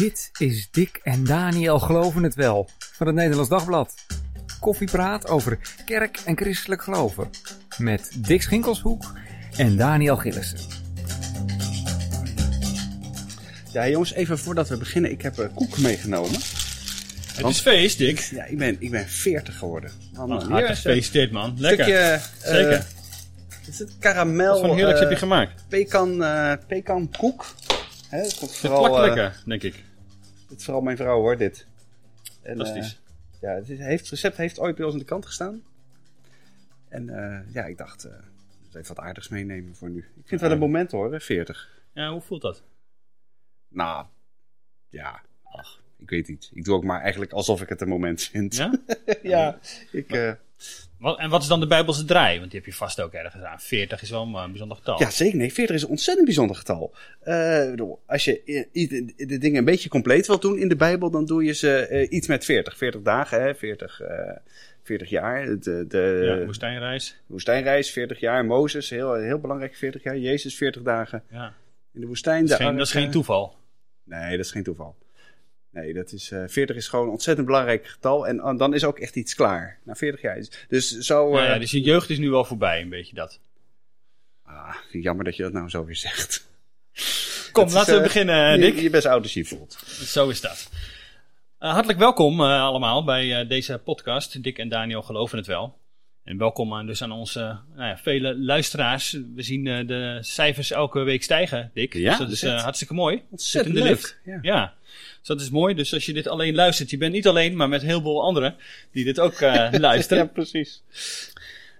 Dit is Dick en Daniel Geloven het Wel van het Nederlands Dagblad. Koffiepraat over kerk en christelijk geloven. Met Dick Schinkelshoek en Daniel Gillissen. Ja, jongens, even voordat we beginnen. Ik heb uh, koek meegenomen. Het is feest, Dick. Ja, ik ben, ik ben 40 geworden. Man, Man, man. gefeliciteerd, man. Lekker. Stukje, eh, Zeker. is het karamel? Wat voor heerlijks eh, heb je gemaakt? Pekan, eh pekan koek. Hè, Het vooral, eh, lekker, denk ik. Is vooral mijn vrouw hoor, dit. En, Fantastisch. eh, ja, het, heeft, het recept heeft ooit bij ons aan de kant gestaan. En eh, ja, ik dacht, eh even wat aardigs meenemen voor nu. Ik vind het wel een moment hoor, hè, 40. Ja, hoe voelt dat? Nou, ja, ach, ik weet niet. Ik doe ook maar eigenlijk alsof ik het een moment vind. Ja? ja, ik... Wat, en wat is dan de Bijbelse draai? Want die heb je vast ook ergens aan. 40 is wel een eh, bijzonder getal. Ja, zeker. Nee, 40 is een ontzettend bijzonder getal. Bedoel, als je de dingen een beetje compleet wilt doen in de Bijbel, dan doe je ze eh, iets met 40. 40 dagen, hè? 40, eh 40 jaar. De, de Ja, woestijnreis. woestijnreis, 40 jaar. Mozes, heel, heel belangrijk, 40 jaar. Jezus, 40 dagen Ja. in de woestijn. Dat is, De geen, dat is geen toeval. Nee, dat is geen toeval. Nee, dat is, eh 40 is gewoon een ontzettend belangrijk getal. En eh, dan is ook echt iets klaar. Na 40 jaar. is- Dus zo... Ja, eh, ja, dus je jeugd is nu wel voorbij, een beetje dat. ah, jammer dat je dat nou zo weer zegt. Kom, is, laten we beginnen, eh, je, Dick. je best oud als je je voelt. Zo is dat. Hartelijk welkom allemaal bij deze podcast. Dick en Daniel geloven het wel. En welkom aan, dus aan onze nou ja, vele luisteraars. We zien de cijfers elke week stijgen, Dick. Ja, dus dat is dat- eh, hartstikke mooi. Ontzettend in de leuk. lift. Ja. Ja, dus dat is mooi. Dus als je dit alleen luistert, je bent niet alleen, maar met heel veel anderen die dit ook eh, luisteren. Ja, precies.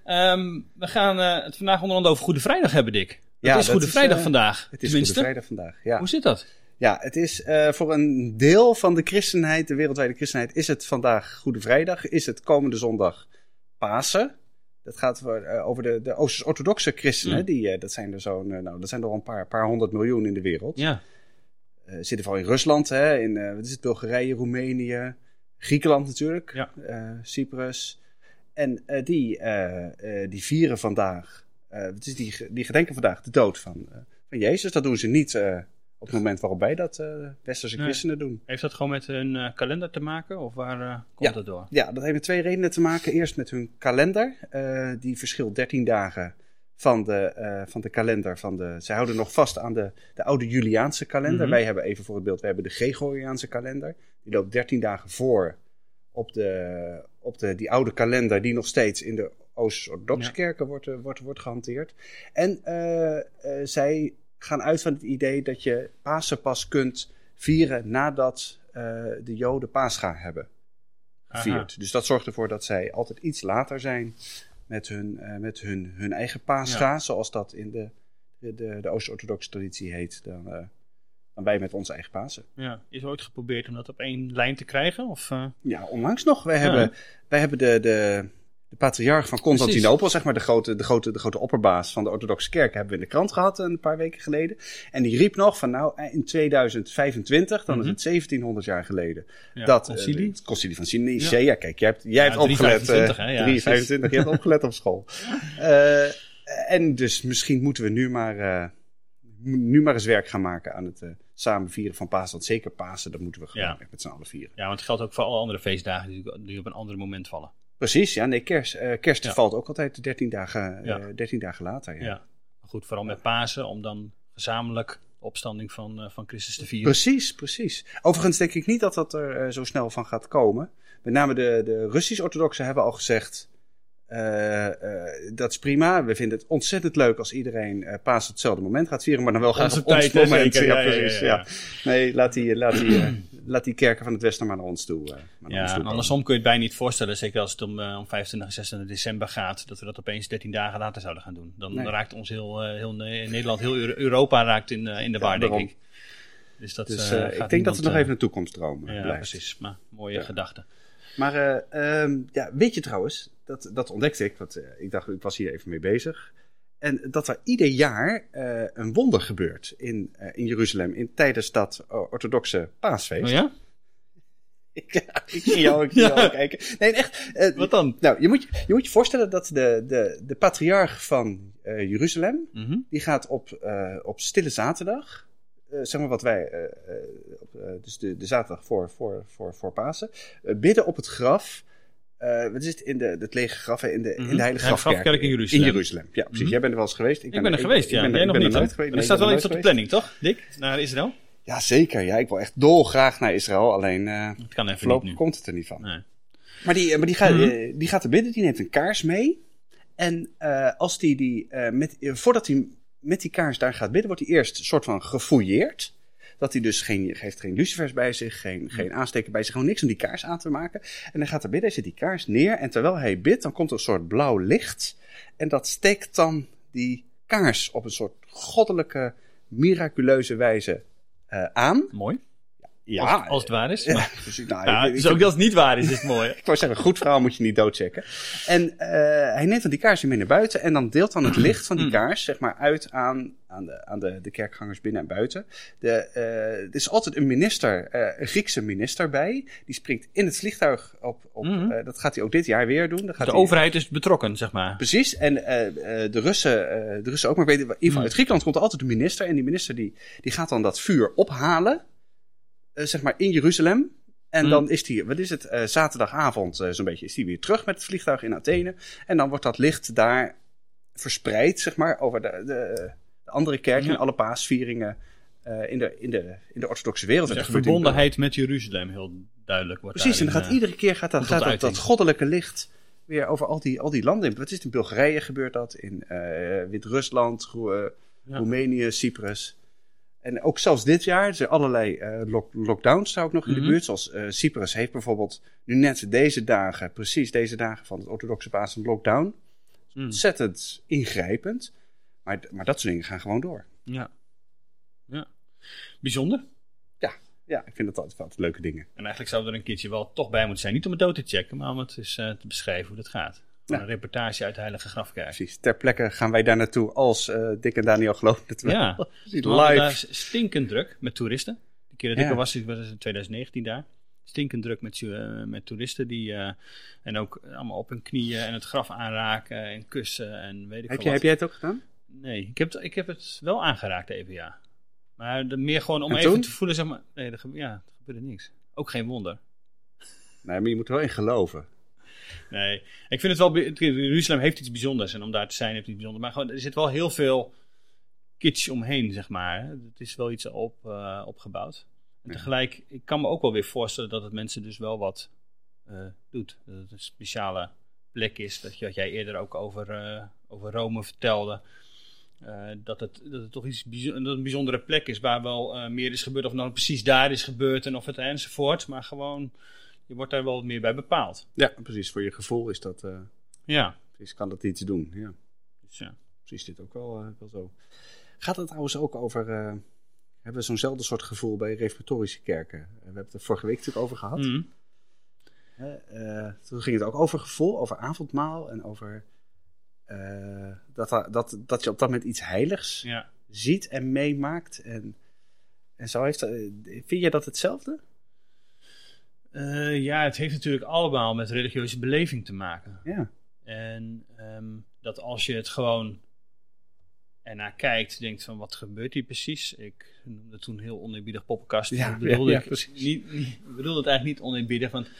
Ehm, we gaan eh, het vandaag onder andere over Goede Vrijdag hebben, Dick. Ja, het is dat Goede is, Vrijdag eh, vandaag. Het is tenminste. Goede Vrijdag vandaag. Ja, Hoe zit dat? ja het is voor een deel van de christenheid, de wereldwijde christenheid, is het vandaag Goede Vrijdag. Is het komende zondag Pasen. Dat gaat over de, de Oosters-orthodoxe christenen. Mm. Die, dat zijn er zo'n, nou, dat zijn er al een paar, paar honderd miljoen in de wereld. Ja. Eh, zitten vooral in Rusland, hè, in eh, wat is het, Bulgarije, Roemenië, Griekenland natuurlijk, Ja. eh, Cyprus. En die, die vieren vandaag, wat is die, die gedenken vandaag de dood van, van Jezus. Dat doen ze niet op het moment waarop wij dat westerse Nee. christenen doen. Heeft dat gewoon met hun kalender te maken? Of waar komt Ja. dat door? Ja, dat heeft met twee redenen te maken. Eerst met hun kalender. die verschilt 13 dagen van de, eh, van de kalender. Van de, zij houden nog vast aan de, de oude Juliaanse kalender. Mhm. Wij hebben even voor het beeld, we hebben de Gregoriaanse kalender. Die loopt 13 dagen voor op, de, op de, die oude kalender die nog steeds in de Oost-Orthodoxe Ja. kerken wordt, eh, wordt, wordt gehanteerd. En eh, zij gaan uit van het idee dat je Pasen pas kunt vieren nadat de Joden Pascha hebben gevierd. Aha. Dus dat zorgt ervoor dat zij altijd iets later zijn met hun, eh, met hun, hun eigen Pascha, zoals dat in de, de, de, Oost-Orthodoxe traditie heet, dan, eh, dan wij met onze eigen Pasen. Ja. Is ooit geprobeerd om dat op één lijn te krijgen? Of, eh, Ja, onlangs nog. Wij hebben, wij hebben de, de, de patriarch van Constantinopel, zeg maar de grote, de, grote, de grote opperbaas van de orthodoxe kerk, hebben we in de krant gehad een paar weken geleden. En die riep nog van nou, in 2025, dan Mhm. is het 1700 jaar geleden, ja, dat eh, concilie? het concilie van Nicea, kijk, jij hebt, jij hebt Ja, opgelet. 325, eh, hè, ja, 325, je hebt opgelet op school. Eh, en dus misschien moeten we nu maar, eh, nu maar eens werk gaan maken aan het eh, samen vieren van Pasen. Want zeker Pasen, dat moeten we gewoon Ja. echt met z'n allen vieren. Ja, want het geldt ook voor alle andere feestdagen die, die op een ander moment vallen. Precies, ja, nee, kerst, eh, kerst Ja. valt ook altijd 13 dagen, eh, Ja. 13 dagen later. Ja. Ja. Maar goed, vooral met Pasen, om dan gezamenlijk opstanding van, eh, van Christus te vieren. Precies, precies. Overigens denk ik niet dat dat er eh, zo snel van gaat komen. Met name de, de Russisch-orthodoxen hebben al gezegd, eh, dat is prima. We vinden het ontzettend leuk als iedereen eh Pasen op hetzelfde moment gaat vieren, maar dan wel Onze op ons tijd, moment. zeker. Ja, Ja, ja, precies. ja, Ja, ja. Nee, laat die, laat, die, laat die kerken van het Westen maar naar ons toe. naar Ja, ons toe andersom kun je het bijna niet voorstellen, zeker als het om, om 25 en 26 december gaat, dat we dat opeens 13 dagen later zouden gaan doen. Dan Nee. raakt ons heel, eh, heel Ne- Nederland, heel Euro- Europa raakt in, in de Ja, war, denk ik. Dus dat Dus ik denk dat we nog even een toekomstroom eh, Ja, blijft. precies. Maar mooie Ja. gedachte. Maar eh, ehm, ja, weet je trouwens, dat, dat ontdekte ik, want eh, ik dacht, ik was hier even mee bezig. En dat er ieder jaar eh, een wonder gebeurt in, eh, in Jeruzalem in, tijdens dat orthodoxe paasfeest. Oh ja? ik zie jou, ik zie jou Ja. kijken. Nee, echt. Wat dan? nou, je moet, je je moet je voorstellen dat de, de, de patriarch van Jeruzalem, Mhm. die gaat op, op Stille Zaterdag, zeg maar wat wij, dus de, de zaterdag voor, voor, voor, voor Pasen, bidden op het graf. Eh, wat is het? In de, het lege graf, in de, in Mhm. de Heilige Heilige Grafkerk. In Jeruzalem. In Jeruzalem, ja precies. Mhm. Jij bent er wel eens geweest. Ik ben er geweest, ja. ben, Jij ik nog ben niet, er nooit geweest. Er staat wel iets op de planning, toch, Dick? Naar Israël? Ja, zeker. Ja, ik wil echt dolgraag naar Israël. Alleen eh Het kan even niet nu. komt het er niet van. Nee. Maar die, maar die, gaat, Mhm. eh, die gaat er bidden, die neemt een kaars mee. En eh, als die, die, eh, met, eh, voordat hij met die kaars daar gaat bidden, wordt hij eerst een soort van gefouilleerd. Dat hij dus geen, heeft geen lucifers bij zich, geen, geen aansteker bij zich, gewoon niks om die kaars aan te maken. En hij gaat er bidden, hij zet die kaars neer. En terwijl hij bidt, dan komt er een soort blauw licht. En dat steekt dan die kaars op een soort goddelijke, miraculeuze wijze eh, aan. Mooi. Ja, als, als het waar is. ja, Maar, precies. Nou, ja, ik- ik- dus ook als het niet waar is, is het mooi. ik wou zeggen, een goed verhaal moet je niet doodchecken. En eh, hij neemt dan die kaars mee naar buiten en dan deelt dan het licht van die Mm. kaars zeg maar uit aan, aan, de, aan de, de kerkgangers binnen en buiten. De, eh, er is altijd een minister, eh, een Griekse minister bij. Die springt in het vliegtuig op. op eh, dat gaat hij ook dit jaar weer doen. Gaat De hij- overheid is betrokken, zeg maar. Precies, en de, Russen, de Russen ook, maar weet, in Hmm. uit Griekenland komt er altijd een minister. En die minister die, die gaat dan dat vuur ophalen, zeg maar in Jeruzalem. En Hmm. dan is die, wat is het, eh, zaterdagavond eh, zo'n beetje, is die weer terug met het vliegtuig in Athene. En dan wordt dat licht daar verspreid, zeg maar, over de, de, de andere kerken Ja. en alle paasvieringen eh, in, de, in, de, in de orthodoxe wereld. Dus in- verbondenheid met Jeruzalem, heel duidelijk. Wordt Precies, en dan gaat eh, iedere keer gaat dat, gaat dat, dat goddelijke licht weer over al die, al die landen. Wat is het? In Bulgarije gebeurt dat, in eh, Wit-Rusland, eh. Roemenië, Cyprus. En ook zelfs dit jaar, er zijn allerlei eh, lock- lockdowns daar ook nog in Mhm. de buurt. Zoals eh, Cyprus heeft bijvoorbeeld nu net deze dagen, precies deze dagen van het orthodoxe paas, een lockdown. Mm. Ontzettend ingrijpend. Maar, maar dat soort dingen gaan gewoon door. Ja. ja. Bijzonder. Ja, ik vind dat altijd, altijd leuke dingen. En eigenlijk zou er een keertje wel toch bij moeten zijn. Niet om het dood te checken, maar om het eens eh, te beschrijven hoe dat gaat. Ja. Een reportage uit de Heilige Grafkerk. Precies. Ter plekke gaan wij daar naartoe als eh Dick en Daniel geloven het wel. Ja, we daar live. stinkend druk met toeristen. Die keer dat ik er was, was in 2019 daar. Stinkend druk met, eh, met toeristen die eh, en ook allemaal op hun knieën en het graf aanraken en kussen en weet ik Heb, veel jij, heb jij het ook gedaan? Nee, ik heb, het, ik heb het wel aangeraakt even, ja. Maar de, meer gewoon om En even toen? te voelen, zeg maar, nee, er, ja, er gebeurde niks. Ook geen wonder. Nee, maar je moet er wel in geloven. Nee, ik vind het wel. Jeruzalem heeft iets bijzonders. En om daar te zijn heeft iets bijzonders. Maar gewoon, er zit wel heel veel kitsch omheen, zeg maar. Het is wel iets op, eh, opgebouwd. En Ja. tegelijk, ik kan me ook wel weer voorstellen dat het mensen dus wel wat eh, doet. Dat het een speciale plek is. Dat je, wat jij eerder ook over, eh, over Rome vertelde. Dat, het, dat het toch iets bijzo- dat een bijzondere plek is waar wel meer is gebeurd. Of nou precies daar is gebeurd en of het enzovoort. Maar gewoon, je wordt daar wel meer bij bepaald. Ja, precies. Voor je gevoel is dat, eh, Ja, precies, kan dat iets doen. Ja, dus ja. precies dit ook wel, eh, wel zo. Gaat het trouwens ook over... eh, hebben we zo'nzelfde soort gevoel bij reformatorische kerken? We hebben het er vorige week natuurlijk over gehad. Mhm. Eh, toen ging het ook over gevoel, over avondmaal en over... dat, dat, dat je op dat moment iets heiligs Ja. ziet en meemaakt. En, en zo heeft dat, vind je dat hetzelfde? Eh, ja, het heeft natuurlijk allemaal met religieuze beleving te maken. Ja. En ehm, dat als je het gewoon ernaar kijkt, denkt van wat gebeurt hier precies? Ik noemde toen heel oneerbiedig poppenkast. Ja, bedoelde ja, ja, ik niet, niet, bedoelde het eigenlijk niet oneerbiedig, want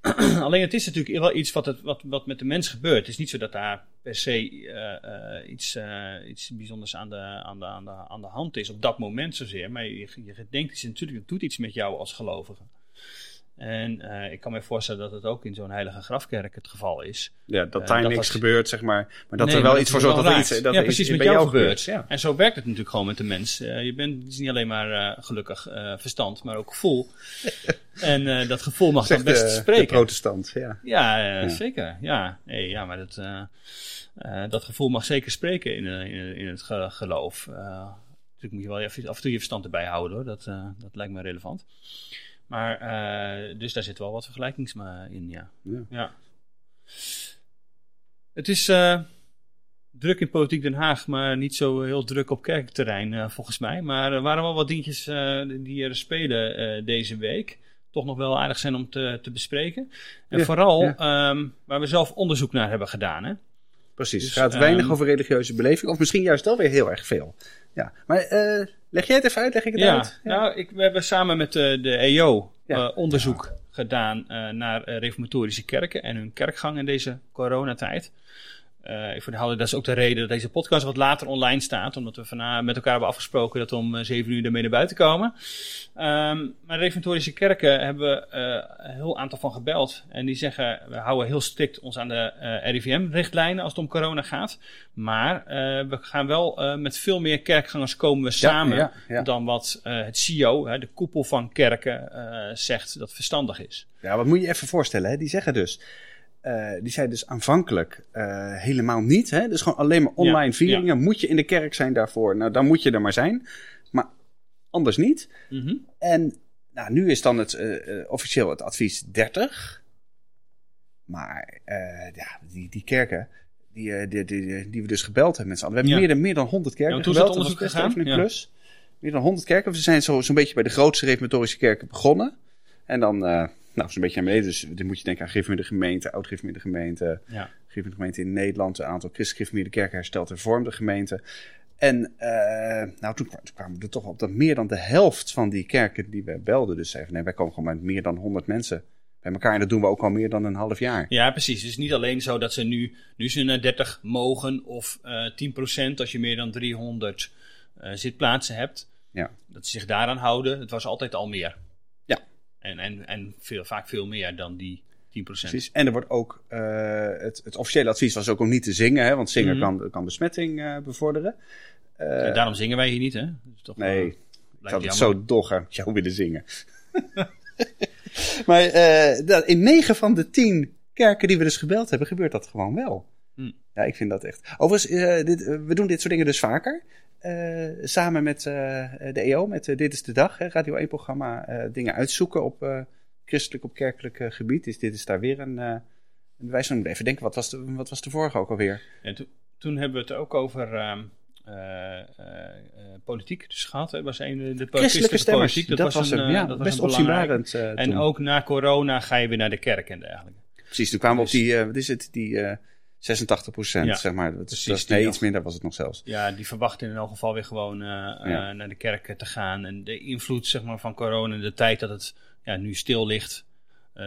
alleen het is natuurlijk wel iets wat, het, wat, wat met de mens gebeurt. Het is niet zo dat daar per se eh, eh, iets, iets bijzonders aan de, aan, de, aan, de, aan de hand is op dat moment zozeer. Maar je, je gedenkt is natuurlijk, het doet iets met jou als gelovige. En eh, ik kan me voorstellen dat het ook in zo'n heilige grafkerk het geval is. Ja, dat Eh, daar dat niks dat- gebeurt, zeg maar. Maar dat Nee, er wel iets voor zorgt dat er iets, dat ja, precies iets met bij jou jou gebeurt. Ja. En zo werkt het natuurlijk gewoon met de mens. Eh, je bent is niet alleen maar gelukkig verstand, maar ook gevoel. en dat gevoel mag dan best de, de spreken. protestant, ja. Ja, Ja. zeker. Ja, nee, ja maar dat, dat gevoel mag zeker spreken in, in, in het ge- geloof. Natuurlijk moet je wel even, af en toe je verstand erbij houden hoor. Dat, dat lijkt me relevant. Maar, eh, dus daar zit wel wat vergelijkings in, ja. Ja. Het is eh, druk in Politiek Den Haag, maar niet zo heel druk op kerkterrein eh, volgens mij. Maar er waren wel wat dingetjes die er spelen deze week. Toch nog wel aardig zijn om te, te bespreken. En Ja, vooral ja. ehm, waar we zelf onderzoek naar hebben gedaan. Hè? Precies. Dus, het gaat weinig ehm, over religieuze beleving, of misschien juist wel weer heel erg veel. Ja, maar eh, leg jij het even uit, leg ik het Ja, uit? nou, ik, we hebben samen met eh, de EO Ja. eh, onderzoek gedaan naar reformatorische kerken en hun kerkgang in deze coronatijd. Eh ik verhaalde, dat is ook de reden dat deze podcast wat later online staat, omdat we vanavond met elkaar hebben afgesproken dat we om eh, 7 uur ermee naar buiten komen. Ehm, maar de reformatorische kerken hebben we eh, een heel aantal van gebeld. En die zeggen, we houden heel strikt ons aan de eh, RIVM-richtlijnen als het om corona gaat. Maar eh, we gaan wel eh, met veel meer kerkgangers komen we samen ja, ja. dan wat eh, het CIO, hè, de koepel van kerken, eh, zegt dat verstandig is. Ja, wat moet je je even voorstellen, hè? die zeggen dus, eh, die zei dus aanvankelijk eh, helemaal niet. Hè? Dus gewoon alleen maar online Ja, vieringen. Moet je in de kerk zijn daarvoor? Nou, dan moet je er maar zijn. Maar anders niet. Mhm. En nou, nu is dan het, eh, officieel het advies 30. Maar ja, die, die kerken, die, die, die, die, we dus gebeld hebben met z'n allen. We hebben Ja. meer, dan, meer dan 100 kerken Ja, is dat gebeld. Dat was onderzoek gegaan? klus. Meer dan 100 kerken. We zijn zo- zo'n beetje bij de grootste reformatorische kerken begonnen. En dan, nou, zo'n beetje aan beneden. Dus dan moet je denken aan gereformeerde gemeente, oud-gereformeerde gemeente, Ja. gereformeerde gemeente in Nederland, een aantal christelijke kerken hersteld hervormde gemeenten. En eh, nou, toen, kwa- toen kwamen we er toch op dat meer dan de helft van die kerken die we belden, dus zeiden nee, wij komen gewoon met meer dan 100 mensen bij elkaar. En dat doen we ook al meer dan een half jaar. Ja, precies. Het is niet alleen zo dat ze nu, nu ze naar 30 mogen of eh 10% als je meer dan 300 eh, zitplaatsen hebt. Ja. Dat ze zich daaraan houden. Het was altijd al meer. En, en, en veel, vaak veel meer dan die 10%. Precies. En er wordt ook, eh, het, het officiële advies was ook om niet te zingen, hè, want zingen Mhm. kan, kan besmetting eh, bevorderen. Eh, daarom zingen wij hier niet, hè? Dat is toch, nee, Ik had het zo met jou willen zingen. maar dat, in negen van de tien kerken die we dus gebeld hebben, gebeurt dat gewoon wel. Hm. Ja, ik vind dat echt. Overigens, dit, we doen dit soort dingen dus vaker. Eh, samen met eh, de EO, met eh, Dit is de Dag, hè, Radio 1-programma, eh, dingen uitzoeken op christelijk, op kerkelijk gebied. Dus dit is daar weer een, een bewijs van. Moet Even denken, wat was, de, wat was de vorige ook alweer? En toen, toen hebben we het ook over ehm, eh, eh, eh, politiek dus gehad. hè. was een, de, de Christelijke stemmers. politiek. Dat, was, een, hem, ja, dat was best opzienbarend. En toen. ook na corona ga je weer naar de kerk en dergelijke. Precies, toen kwamen we Dus- op die, eh, wat is het, die 86 procent, Ja, zeg maar. Dat is, precies, dat is- die nee, iets minder was het nog zelfs. Ja, die verwachten in elk geval weer gewoon eh, eh, Ja. naar de kerk te gaan. En de invloed zeg maar, van corona, de tijd dat het ja, nu stil ligt, eh,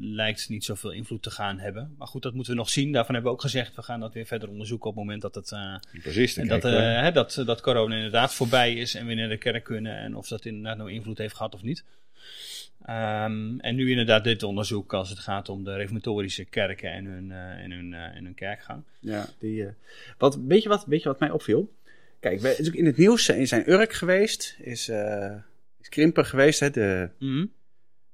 lijkt niet zoveel invloed te gaan hebben. Maar goed, dat moeten we nog zien. Daarvan hebben we ook gezegd, we gaan dat weer verder onderzoeken op het moment dat het... Precies, en dat, hè, dat, dat corona inderdaad voorbij is en we naar de kerk kunnen en of dat inderdaad nou invloed heeft gehad of niet. Ehm, en nu inderdaad dit onderzoek als het gaat om de reformatorische kerken en hun, eh, en hun, eh, en hun kerkgang. Ja, die, eh, wat, weet, je wat, weet je wat mij opviel? Kijk, we, is ook in het nieuws zijn- zijn Urk geweest, is, is Krimper geweest, hè, de, Mhm.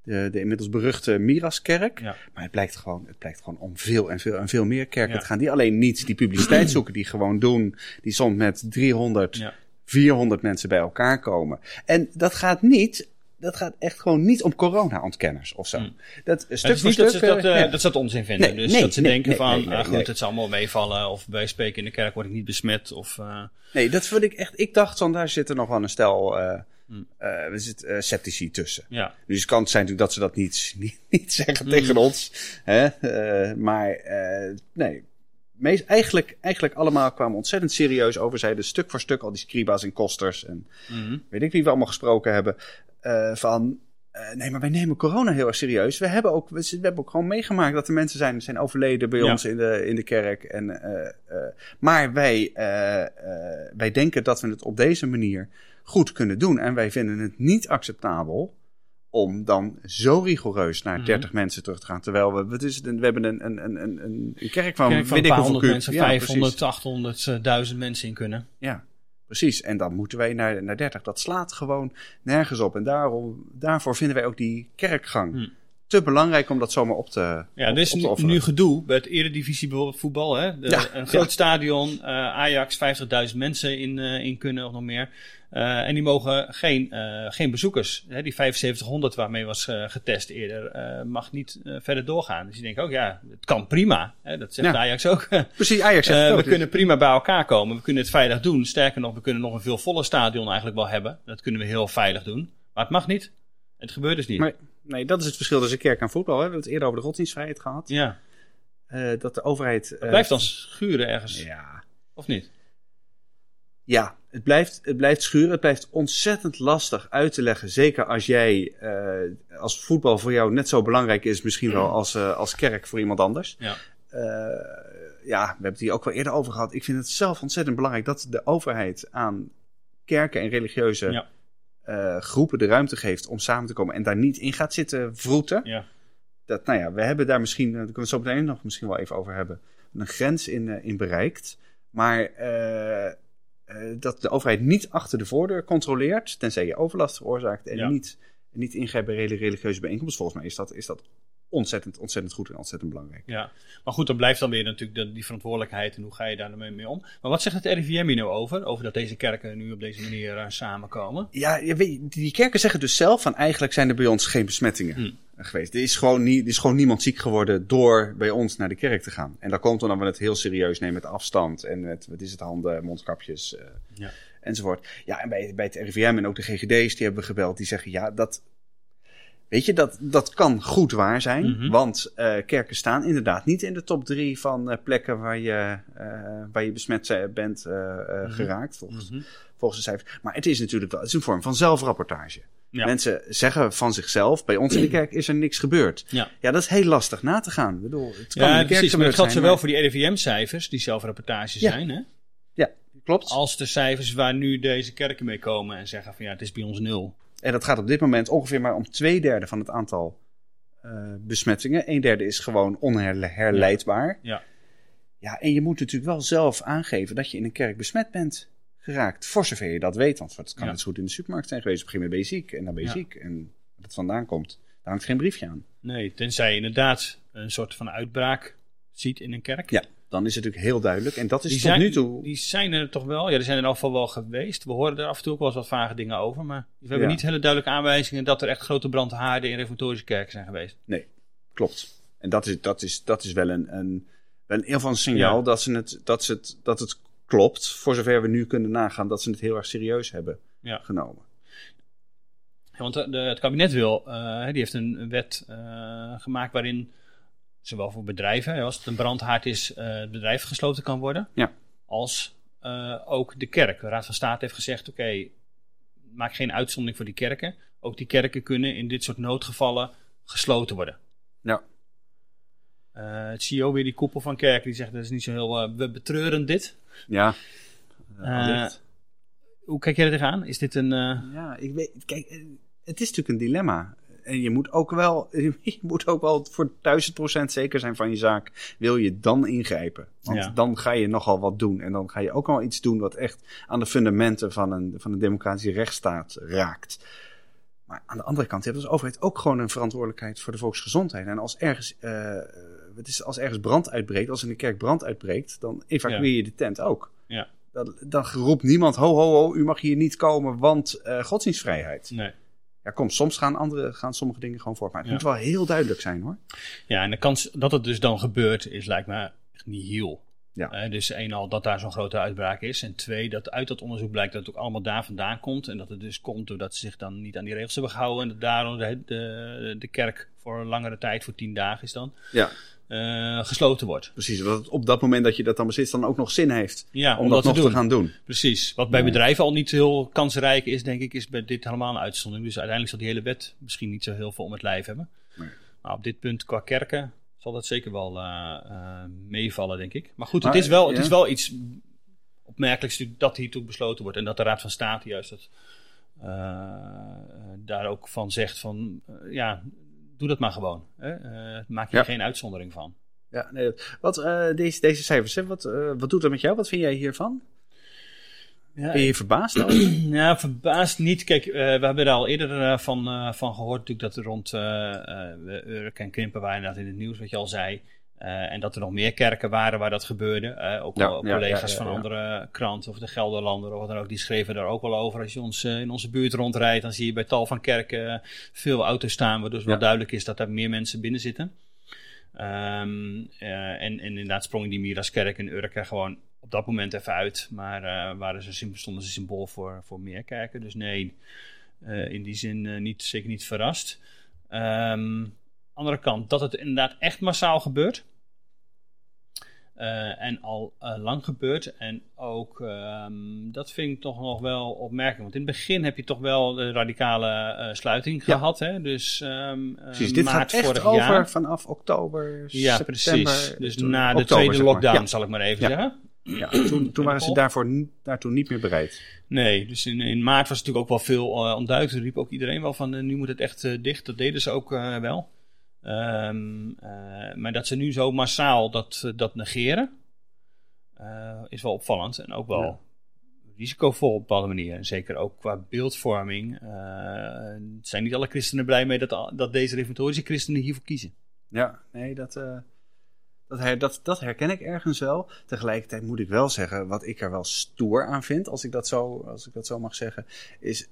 de, de inmiddels beruchte Miraskerk. Ja. Maar het blijkt, gewoon, het blijkt gewoon om veel en veel en veel meer kerken Ja. te gaan. Die alleen niet die publiciteit zoeken, die gewoon doen. Die soms met 300, Ja. 400 mensen bij elkaar komen. En dat gaat niet, dat gaat echt gewoon niet om corona-ontkenners of zo. Mm. Dat, stuk Het is voor niet dat ze stuk, dat, eh, eh, ja. dat ze dat onzin vinden. Nee, dus nee, dat ze nee, denken van, ah, goed, het zal allemaal meevallen. Of bij spreken in de kerk word ik niet besmet. Of, eh, Nee, dat vond ik echt. Ik dacht van daar zitten nog wel een stel. eh Hmm. eh, er zit eh, sceptici tussen. ja. Dus het kan zijn natuurlijk dat ze dat niet, niet, niet zeggen Hmm. tegen ons. Hè? Eh, maar eh, nee. Meest, eigenlijk, eigenlijk allemaal kwamen ontzettend serieus over. Zeiden stuk voor stuk al die scriba's en kosters. En Mhm. weet ik wie we allemaal gesproken hebben. Eh, van. eh, nee, maar wij nemen corona heel erg serieus. We hebben ook, we, we hebben ook gewoon meegemaakt dat er mensen zijn, zijn overleden bij Ja. ons in de, in de kerk. En, eh, maar wij, wij denken dat we het op deze manier goed kunnen doen. En wij vinden het niet acceptabel om dan zo rigoureus naar Mhm. 30 mensen terug te gaan. Terwijl we, wat is het, we hebben een, een, een, een, een kerk van, Kerk van weet ik hoeveel mensen, Ja, 500, precies. 800, eh, 1000 mensen in kunnen. Ja, precies. En dan moeten wij naar, naar 30. Dat slaat gewoon nergens op. En daarom, daarvoor vinden wij ook die kerkgang Hm. Te belangrijk om dat zomaar op te Ja, op, er is nu, gedoe bij het eredivisie bijvoorbeeld voetbal. Hè? De- Ja, een groot ja. stadion, eh, Ajax, 50.000 mensen in, eh, in kunnen of nog meer. Eh, en die mogen geen, geen bezoekers. Hè? Die 7500 waarmee was getest eerder, mag niet verder doorgaan. Dus je denkt ook, ja, het kan prima. Hè? Dat zegt Ja. Ajax ook. Precies, Ajax zegt ook. we kunnen prima bij elkaar komen. We kunnen het veilig doen. Sterker nog, we kunnen nog een veel voller stadion eigenlijk wel hebben. Dat kunnen we heel veilig doen. Maar het mag niet. Het gebeurt dus niet. Maar nee, dat is het verschil tussen kerk en voetbal. Hè. We hebben het eerder over de godsdienstvrijheid gehad. ja. eh, dat de overheid... Het eh, blijft dan schuren ergens, Ja, of niet? Ja, het blijft, het blijft schuren. Het blijft ontzettend lastig uit te leggen. Zeker als jij, eh, als voetbal voor jou net zo belangrijk is, misschien wel als, als kerk voor iemand anders. Ja. Ja, we hebben het hier ook wel eerder over gehad. Ik vind het zelf ontzettend belangrijk dat de overheid aan kerken en religieuze Ja. Eh, groepen de ruimte geeft om samen te komen en daar niet in gaat zitten vroeten. Ja. Dat, nou ja, we hebben daar misschien, daar kunnen we het zo meteen nog misschien wel even over hebben, een grens in, eh, in bereikt. Maar eh, dat de overheid niet achter de voordeur controleert, tenzij je overlast veroorzaakt en Ja. niet, niet ingrijpt bij reli- religieuze bijeenkomsten. Volgens mij is dat, is dat ontzettend, ontzettend goed en ontzettend belangrijk. Ja, maar goed, dan blijft dan weer natuurlijk de, die verantwoordelijkheid en hoe ga je daar mee, om. Maar wat zegt het RIVM hier nou over? Over dat deze kerken nu op deze manier eh, samenkomen? Ja, je weet, die kerken zeggen dus zelf van eigenlijk zijn er bij ons geen besmettingen Hmm. geweest. Er is, gewoon niet, er is gewoon niemand ziek geworden door bij ons naar de kerk te gaan. En dat komt dan dat we het heel serieus nemen met afstand en met, wat is het, handen, mondkapjes eh, Ja. enzovoort. Ja, en bij, bij het RIVM en ook de GGD's, die hebben we gebeld, die zeggen ja, dat... Weet je, dat, dat kan goed waar zijn, Mhm. want eh, kerken staan inderdaad niet in de top drie van eh, plekken waar je, eh, waar je besmet bent Mhm. geraakt, volgens, Mhm. volgens de cijfers. Maar het is natuurlijk wel, het is een vorm van zelfrapportage. Ja. Mensen zeggen van zichzelf, bij ons in de kerk is er niks gebeurd. Ja. ja, dat is heel lastig na te gaan. Ik bedoel, het kan in Ja, de kerk precies. Maar het geldt zowel maar- voor die RIVM-cijfers, die zelfrapportages Ja. zijn, hè? Ja, klopt. als de cijfers waar nu deze kerken mee komen en zeggen van ja, het is bij ons nul. En dat gaat op dit moment ongeveer maar om twee derde van het aantal eh, besmettingen. Een derde is gewoon onherleidbaar. Ja. Ja, en je moet natuurlijk wel zelf aangeven dat je in een kerk besmet bent geraakt. Voor zover je dat weet. Want het kan Ja. zo goed in de supermarkt zijn geweest. Op een gegeven moment ben je ziek en dan ben je Ja. ziek. En wat het vandaan komt, daar hangt geen briefje aan. Nee, tenzij je inderdaad een soort van uitbraak ziet in een kerk. Ja, dan is het natuurlijk heel duidelijk. En dat is Die tot zijn, nu toe... die zijn er toch wel. Ja, die zijn er in ieder geval wel geweest. We horen er af en toe ook wel eens wat vage dingen over. Maar we hebben Ja. niet hele duidelijke aanwijzingen dat er echt grote brandhaarden in reformatorische kerken zijn geweest. Klopt. En dat is, dat is, dat is wel een, een, wel een, van een signaal Ja. dat, ze het, dat, ze het, dat het klopt. Voor zover we nu kunnen nagaan dat ze het heel erg serieus hebben Ja. genomen. Ja, want de, de- het kabinet wil, eh, die heeft een een wet eh, gemaakt waarin, zowel voor bedrijven, als het een brandhaard is, eh, het bedrijf gesloten kan worden. Ja. Als eh, ook de kerk. De Raad van State heeft gezegd, oké, maak geen uitzondering voor die kerken. Ook die kerken kunnen in dit soort noodgevallen gesloten worden. Ja. Eh, het CEO weer die koepel van kerken, die zegt, dat is niet zo heel, eh, we betreuren dit. Ja. Eh. Hoe kijk jij er tegenaan? Is dit een... eh, ja, ik weet, kijk, het is natuurlijk een dilemma. En je moet ook wel, je moet ook wel voor 1000% zeker zijn van je zaak. Wil je dan ingrijpen? Want Ja. dan ga je nogal wat doen. En dan ga je ook wel iets doen wat echt aan de fundamenten van een, van een democratische rechtsstaat raakt. Maar aan de andere kant, je hebt als overheid ook gewoon een verantwoordelijkheid voor de volksgezondheid. En als ergens, eh, het is als ergens brand uitbreekt, als in de kerk brand uitbreekt, dan evacueer je de tent ook. Ja. Dan, dan roept niemand, ho, ho, ho, u mag hier niet komen, want eh godsdienstvrijheid. nee. Ja, kom, soms gaan, andere, gaan sommige dingen gewoon voort. Maar het Ja. moet wel heel duidelijk zijn, hoor. Ja, en de kans dat het dus dan gebeurt is lijkt me echt niet heel. Ja. Eh, dus één al dat daar zo'n grote uitbraak is. En twee, dat uit dat onderzoek blijkt dat het ook allemaal daar vandaan komt. En dat het dus komt doordat ze zich dan niet aan die regels hebben gehouden. En dat daarom de, de, de kerk voor een langere tijd, voor tien dagen is dan, Ja, eh, gesloten wordt. precies. Het op dat moment dat je dat dan beslist, dan ook nog zin heeft Ja, om, dat, nog te te doen. gaan doen. Precies. Wat bij Ja. bedrijven al niet heel kansrijk is, denk ik, is bij dit helemaal een uitzondering. Dus uiteindelijk zal die hele wet misschien niet zo heel veel om het lijf hebben. Nee. Maar op dit punt qua kerken zal dat zeker wel eh, eh, meevallen, denk ik. Maar goed, Maar, het, is wel, het ja. is wel iets opmerkelijks dat hiertoe besloten wordt. En dat de Raad van State juist dat, daar ook van zegt van, ja, doe dat maar gewoon. Hè? Eh, maak je Ja. er geen uitzondering van. Ja, nee, wat, eh, deze, deze cijfers, hè, wat, eh, wat doet dat met jou? Wat vind jij hiervan? Ja, Ben je verbaasd? al? Ja, verbaasd niet. Kijk, we hebben er al eerder van, van gehoord natuurlijk dat er rond eh, Urk en Krimpen waren inderdaad in het nieuws, wat je al zei. Eh, en dat er nog meer kerken waren waar dat gebeurde. Eh, ook Ja, wel ja, collega's ja, van andere kranten of de Gelderlander of wat dan ook, die schreven daar ook wel over. Als je ons eh, in onze buurt rondrijdt, dan zie je bij tal van kerken veel auto's staan, waardoor dus wel duidelijk is dat er meer mensen binnen zitten. Ehm, eh, en, en inderdaad sprong die Miraskerk en Urk gewoon op dat moment even uit. Maar waren ze, stonden ze symbool voor, voor meer kerken. Dus nee, in die zin niet, zeker niet verrast. Ehm andere kant, dat het inderdaad echt massaal gebeurt. Eh, en al eh, lang gebeurt. En ook, ehm, dat vind ik toch nog wel opmerkelijk. Want in het begin heb je toch wel de radicale eh, sluiting Ja. gehad. Hè? Dus um, Precies, dit gaat echt over jaar. vanaf oktober, Ja, september. precies. Dus toen- na de oktober, tweede zeg maar. lockdown, Ja. zal ik maar even Ja. zeggen. Ja, toen, toen waren ze daarvoor, daartoe niet meer bereid. Nee, dus in, in maart was het natuurlijk ook wel veel uh, ontduikt. Er riep ook iedereen wel van, uh, nu moet het echt uh, dicht. Dat deden ze ook uh, wel. Um, maar dat ze nu zo massaal dat, dat negeren, uh, is wel opvallend. En ook wel ja. risicovol op een bepaalde manier. En zeker ook qua beeldvorming. Zijn niet alle christenen blij mee dat, dat deze reformatorische christenen hiervoor kiezen. Ja, nee, dat, dat, her, dat, dat herken ik ergens wel. Tegelijkertijd moet ik wel zeggen, wat ik er wel stoer aan vind, als ik dat zo, als ik dat zo mag zeggen, is.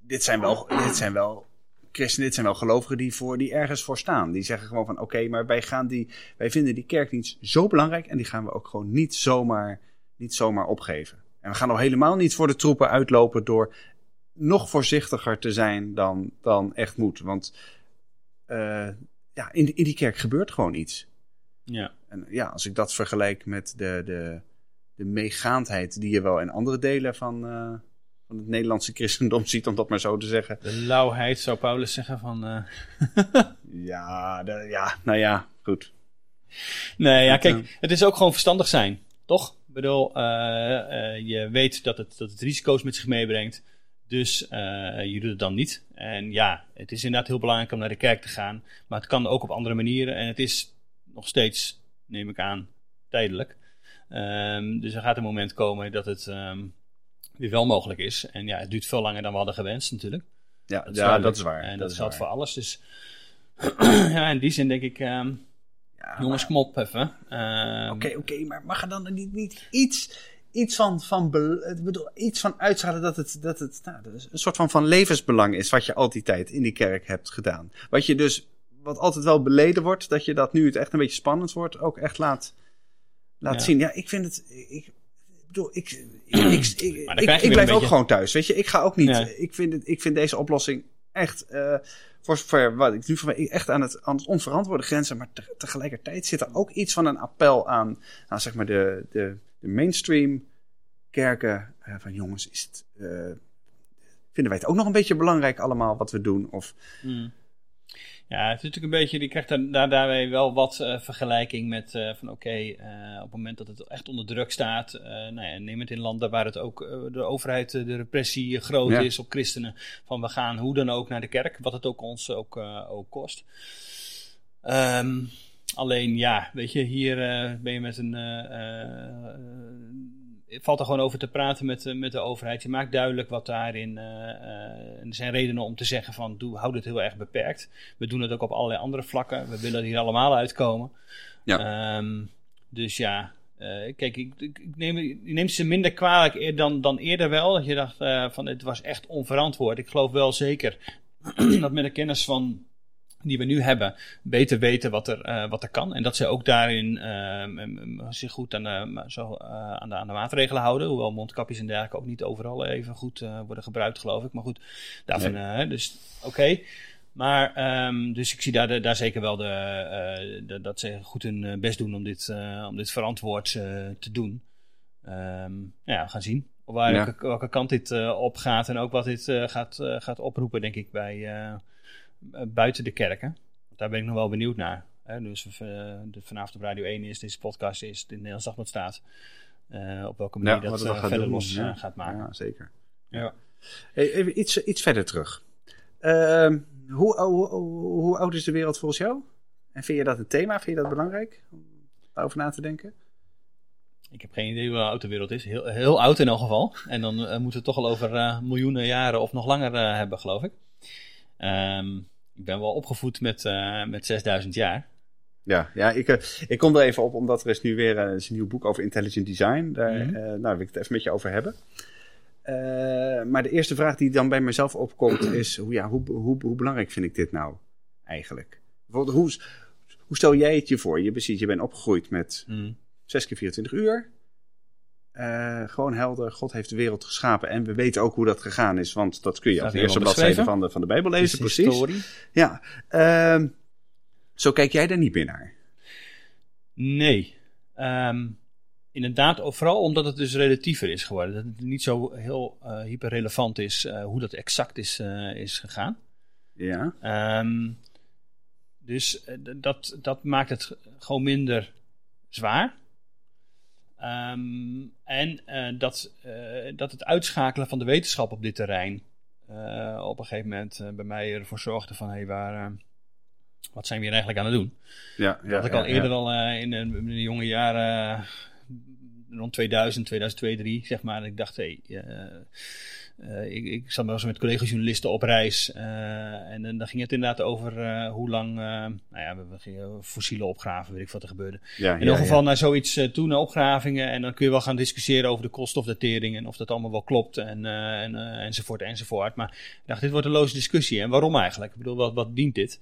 Dit zijn wel, dit zijn wel christenen, dit zijn wel gelovigen die, voor, die ergens voor staan. Die zeggen gewoon van oké, okay, maar wij, gaan die, wij vinden die kerkdienst zo belangrijk en die gaan we ook gewoon niet zomaar, niet zomaar opgeven. En we gaan al helemaal niet voor de troepen uitlopen door nog voorzichtiger te zijn dan, dan echt moet. Want uh, ja, in, in die kerk gebeurt gewoon iets. Ja. En ja, als ik dat vergelijk met de, de, de meegaandheid die je wel in andere delen van, uh, van het Nederlandse christendom ziet, om dat maar zo te zeggen. De lauwheid zou Paulus zeggen van. Uh... ja, de, ja, nou ja, goed. Nee, ja, kijk, het is ook gewoon verstandig zijn, toch? Ik bedoel, uh, je weet dat het, dat het risico's met zich meebrengt. Dus je doet het dan niet. En ja, het is inderdaad heel belangrijk om naar de kerk te gaan. Maar het kan ook op andere manieren. En het is nog steeds, neem ik aan, tijdelijk. Um, dus er gaat een moment komen dat het um, weer wel mogelijk is. En ja, het duurt veel langer dan we hadden gewenst natuurlijk. Ja, dat is, ja, dat is waar. En dat, dat geldt voor alles. Dus ja, in die zin denk ik... Um, ja, jongens, kom op even. Oké, oké, okay, okay, maar mag er dan niet, niet iets iets van, van, bedoel, iets van uitstralen dat het, dat het nou, dat een soort van, van levensbelang is wat je al die tijd in die kerk hebt gedaan. Wat je dus, wat altijd wel beleden wordt, dat je dat nu het echt een beetje spannend wordt, ook echt laat, laat ja. zien. Ja, ik vind het, ik bedoel, ik, ik, ik, ik, blijf ook gewoon thuis, weet je. Ik ga ook niet, ik, vind het, ik vind deze oplossing echt, uh, voor zover wat ik nu van echt aan het, aan het onverantwoorde grenzen, maar te, tegelijkertijd zit er ook iets van een appel aan, nou, zeg maar de, de, de mainstream kerken. Uh, van jongens, is het, uh, vinden wij het ook nog een beetje belangrijk allemaal wat we doen? Of... Mm. Ja, het is natuurlijk een beetje, die krijgt daar, daar daarmee wel wat uh, vergelijking met uh, van oké, okay, uh, op het moment dat het echt onder druk staat, nou ja, neem het in landen waar het ook de overheid, de repressie groot ja. is op christenen, van we gaan hoe dan ook naar de kerk, wat het ook ons ook, ook kost. Um, alleen ja, weet je, hier ben je met een valt er gewoon over te praten met, met de overheid. Je maakt duidelijk wat daarin. Uh, uh, er zijn redenen om te zeggen van doe, houd het heel erg beperkt. We doen het ook op allerlei andere vlakken. We willen er hier allemaal uitkomen. Ja. Um, dus ja, uh, kijk, ik, ik, ik neem, ik neem ze minder kwalijk dan, dan eerder wel. Dat je dacht van het was echt onverantwoord. Ik geloof wel zeker dat met de kennis van die we nu hebben, beter weten wat er, uh, wat er kan. En dat ze ook daarin uh, zich goed aan de, zo, uh, aan, de, aan de maatregelen houden. Hoewel mondkapjes en dergelijke ook niet overal even goed worden gebruikt, geloof ik. Maar goed, daarvan, nee. dus oké. Okay. Maar, um, dus ik zie daar, daar zeker wel de, de, dat ze goed hun best doen om dit, om dit verantwoord te doen. Um, ja, we gaan zien. Waar, ja. welke, welke kant dit op gaat en ook wat dit gaat, gaat oproepen, denk ik, bij buiten de kerken. Daar ben ik nog wel benieuwd naar. Hè? Dus de, vanavond op Radio 1 is, deze podcast is, in Nederlands Dagblad staat. Uh, op welke manier ja, dat, dat verder doen, los ja. gaat maken. Ja, zeker. Ja. Hey, even iets, iets verder terug. Uh, hoe, hoe, hoe, hoe, oud is de wereld volgens jou? En vind je dat een thema? Vind je dat belangrijk om daarover na te denken? Ik heb geen idee hoe oud de wereld is. Heel, heel oud in elk geval. En dan moeten we het toch al over miljoenen jaren of nog langer hebben, geloof ik. Um, ik ben wel opgevoed met, uh, met 6000 jaar. Ja, ja ik, uh, ik kom er even op omdat er is nu weer uh, is een nieuw boek over intelligent design. Daar mm -hmm. nou, wil ik het even met je over hebben. maar de eerste vraag die dan bij mezelf opkomt is: hoe, ja, hoe, hoe, hoe belangrijk vind ik dit nou eigenlijk? Bijvoorbeeld, hoe, hoe stel jij het je voor? Je, precies, je bent opgegroeid met mm. 6 keer 24 uur. Uh, gewoon helder, God heeft de wereld geschapen. En we weten ook hoe dat gegaan is, want dat kun je de eerste bladzijde van de, van de Bijbel lezen. Precies. Historie. Ja. Uh, zo kijk jij daar niet meer naar? Nee. Ehm, inderdaad, vooral omdat het dus relatiever is geworden. Dat het niet zo heel uh, hyperrelevant is uh, hoe dat exact is, is gegaan. Ja. Um, dus dat, dat maakt het gewoon minder zwaar. Um, en dat, dat het uitschakelen van de wetenschap op dit terrein op een gegeven moment bij mij ervoor zorgde van... Hey, waar, wat zijn we hier eigenlijk aan het doen? Ja, ja, dat ik al eerder al in, in, de jonge jaren rond 2000, 2002, 2003, zeg maar. ik dacht, hé, hey, uh, ik, ik zat wel eens met collega-journalisten op reis. Uh, en, en dan ging het inderdaad over uh, hoe lang, nou ja, we, we, gingen fossielen opgraven, weet ik wat er gebeurde. Ja, in ieder geval ja. naar zoiets toe, naar opgravingen. En dan kun je wel gaan discussiëren over de koolstofdatering en of dat allemaal wel klopt en, en enzovoort enzovoort. Maar ik dacht, dit wordt een loze discussie. En waarom eigenlijk? Ik bedoel, wat, wat dient dit?